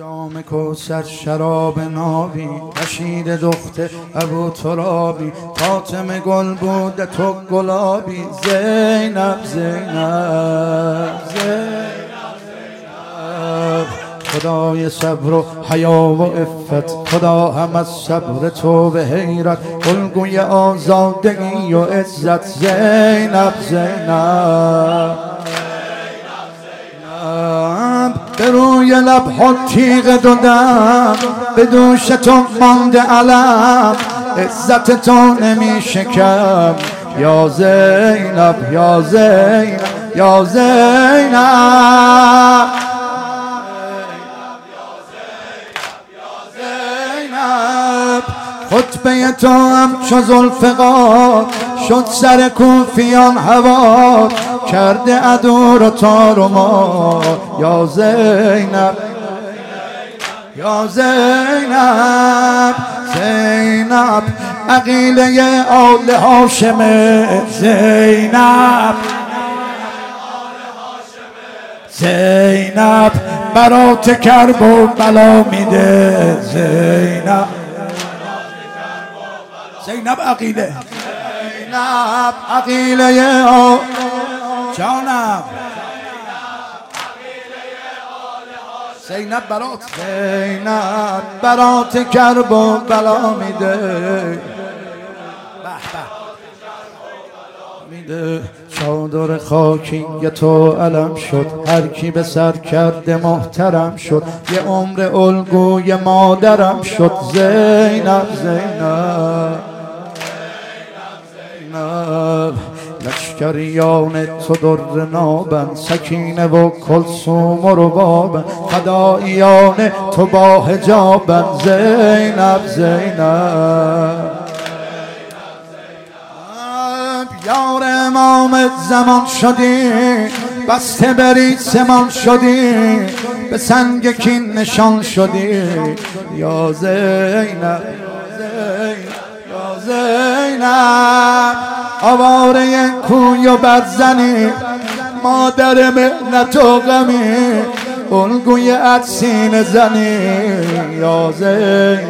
جام کوسر شراب نابی بشیر دخت ابو ترابی فاطمه گل بود تو گلابی. زینب زینب زینب. خدای صبر و حیا و افت خدا هم از صبر تو به حیرت. الگوی آزادگی و عزت. زینب زینب. به روی لب تیغ دادم به دوش تو مانده علم عزت تو نمی شکم یا زینب یا زینب یا زینب. خطبه تو هم چو زلفقار شد سر کوفیان هوا. کرده ادور و تار و ما یا زینب یا زینب زینب عقیله آل هاشم زینب. زینب برات کرب و بلا میده. زینب. زینب عقیله. زینب عقیله جانم. زینب برات. زینب برات کرب و بلا میده. میده. چادر خاکی یه تو علم شد. هر کی به سر کرده محترم شد. یه عمر الگوی مادرم شد. زینب زینب زینب. لشکریان تو در نابن سکینه و کلسوم و ربابن فداییان تو با حجابن. زینب زینب یار امام زمان شدی بسته بری سمان شدی به سنگ کین نشان شدی. یا زینب یا زینب. آواره کوی و برزنی مادر مهنت و غمی الگوی عدسین زنی. یا زینب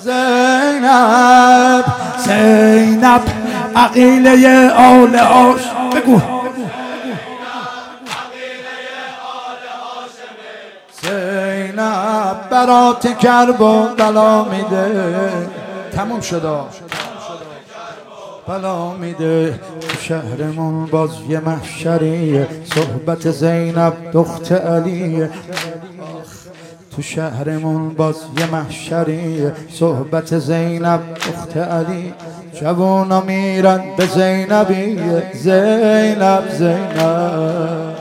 زینب زینب عقیله آل آش بگو. زینب برات کرب و بلا میده. تموم شده بلا میده شهرمون باز یه محشریه صحبت زینب دخت علیه تو شهرمون باز یه محشریه صحبت زینب دخت علی. جوانا میرن به زینبیه زینب زینب.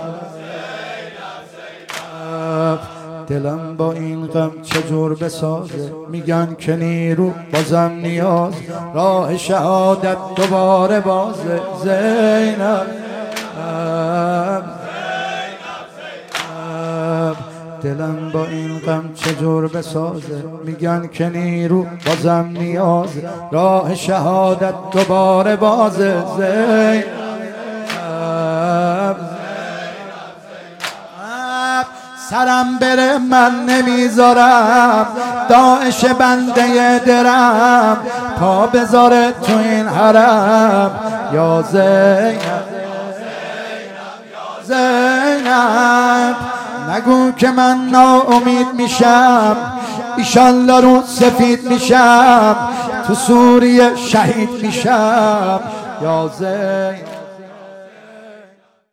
دلم با این غم چجور بسازه؟ میگن که نیرو بازم نیاز. راه شهادت دوباره بازه. زینب دلم با این غم چجور بسازه؟ میگن که نیرو بازم نیاز. راه شهادت دوباره بازه. زینب. سرم بره من نمی‌ذارم. داعش بنده درم. پا بذاره تو این حرم. یا زینب زینب. نگو که من ناامید میشم. ایشالله رو سفید میشم. تو سوریه شهید میشم. یا زینب.